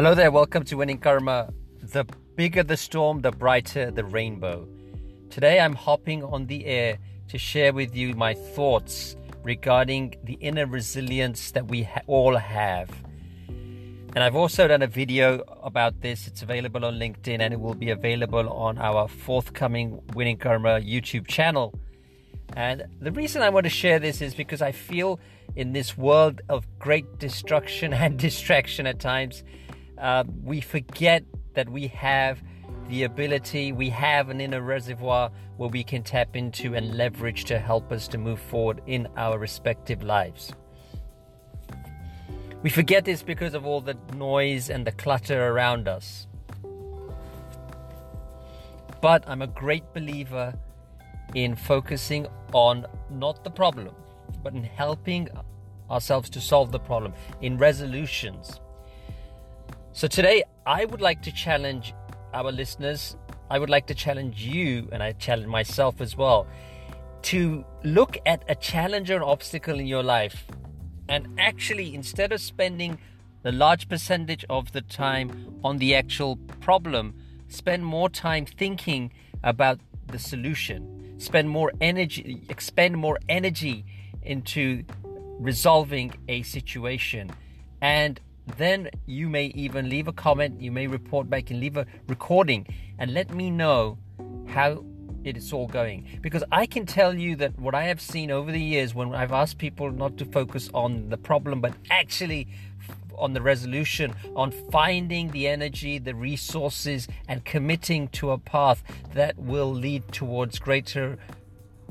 Hello there, welcome to Winning Karma. The bigger the storm, the brighter the rainbow. Today I'm hopping on the air to share with you my thoughts regarding the inner resilience that we ha- all have. And I've also done a video about this. It's available on LinkedIn and it will be available on our forthcoming Winning Karma YouTube channel. And the reason I want to share this is because I feel in this world of great destruction and distraction at times, uh, we forget that we have the ability, we have an inner reservoir where we can tap into and leverage to help us to move forward in our respective lives. We forget this because of all the noise and the clutter around us. But I'm a great believer in focusing on not the problem, but in helping ourselves to solve the problem, in resolutions. So today, I would like to challenge our listeners. I would like to challenge you, and I challenge myself as well, to look at a challenge or obstacle in your life and actually, instead of spending the large percentage of the time on the actual problem, spend more time thinking about the solution. Spend more energy, expend more energy into resolving a situation. And then you may even leave a comment, you may report back and leave a recording and let me know how it is all going. Because I can tell you that what I have seen over the years when I've asked people not to focus on the problem, but actually on the resolution, on finding the energy, the resources, and committing to a path that will lead towards greater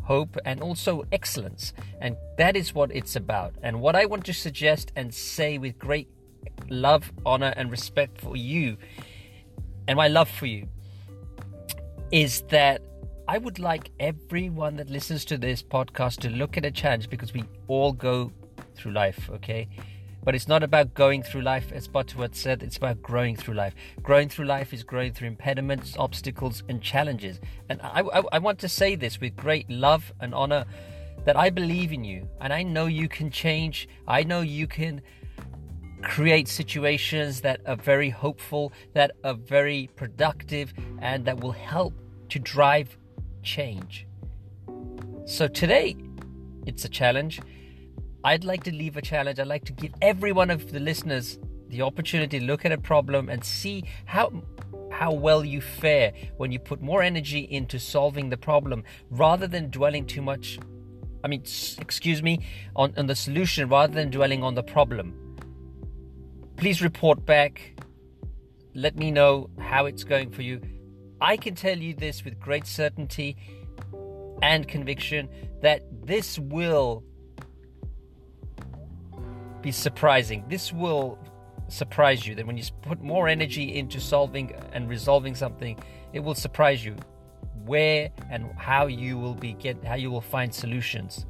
hope and also excellence. And that is what it's about. And what I want to suggest and say with great love, honor, and respect for you, and my love for you, is that I would like everyone that listens to this podcast to look at a challenge because we all go through life, okay? But it's not about going through life, as Butterworth said, it's about growing through life. Growing through life is growing through impediments, obstacles, and challenges. And I, I, I want to say this with great love and honor that I believe in you and I know you can change. I know you can create situations that are very hopeful, that are very productive, and that will help to drive change. So today, it's a challenge. I'd like to leave a challenge. I'd like to give every one of the listeners the opportunity to look at a problem and see how how well you fare when you put more energy into solving the problem rather than dwelling too much I mean excuse me on, on the solution rather than dwelling on the problem. Please report back. Let me know how it's going for you. I can tell you this with great certainty and conviction that this will be surprising. This will surprise you. That when you put more energy into solving and resolving something, it will surprise you where and how you will be get how you will find solutions.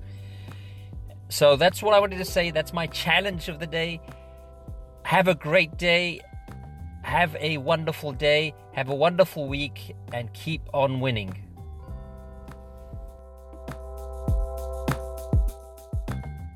So that's what I wanted to say. That's my challenge of the day. Have a great day have a wonderful day, have a wonderful week, and keep on winning.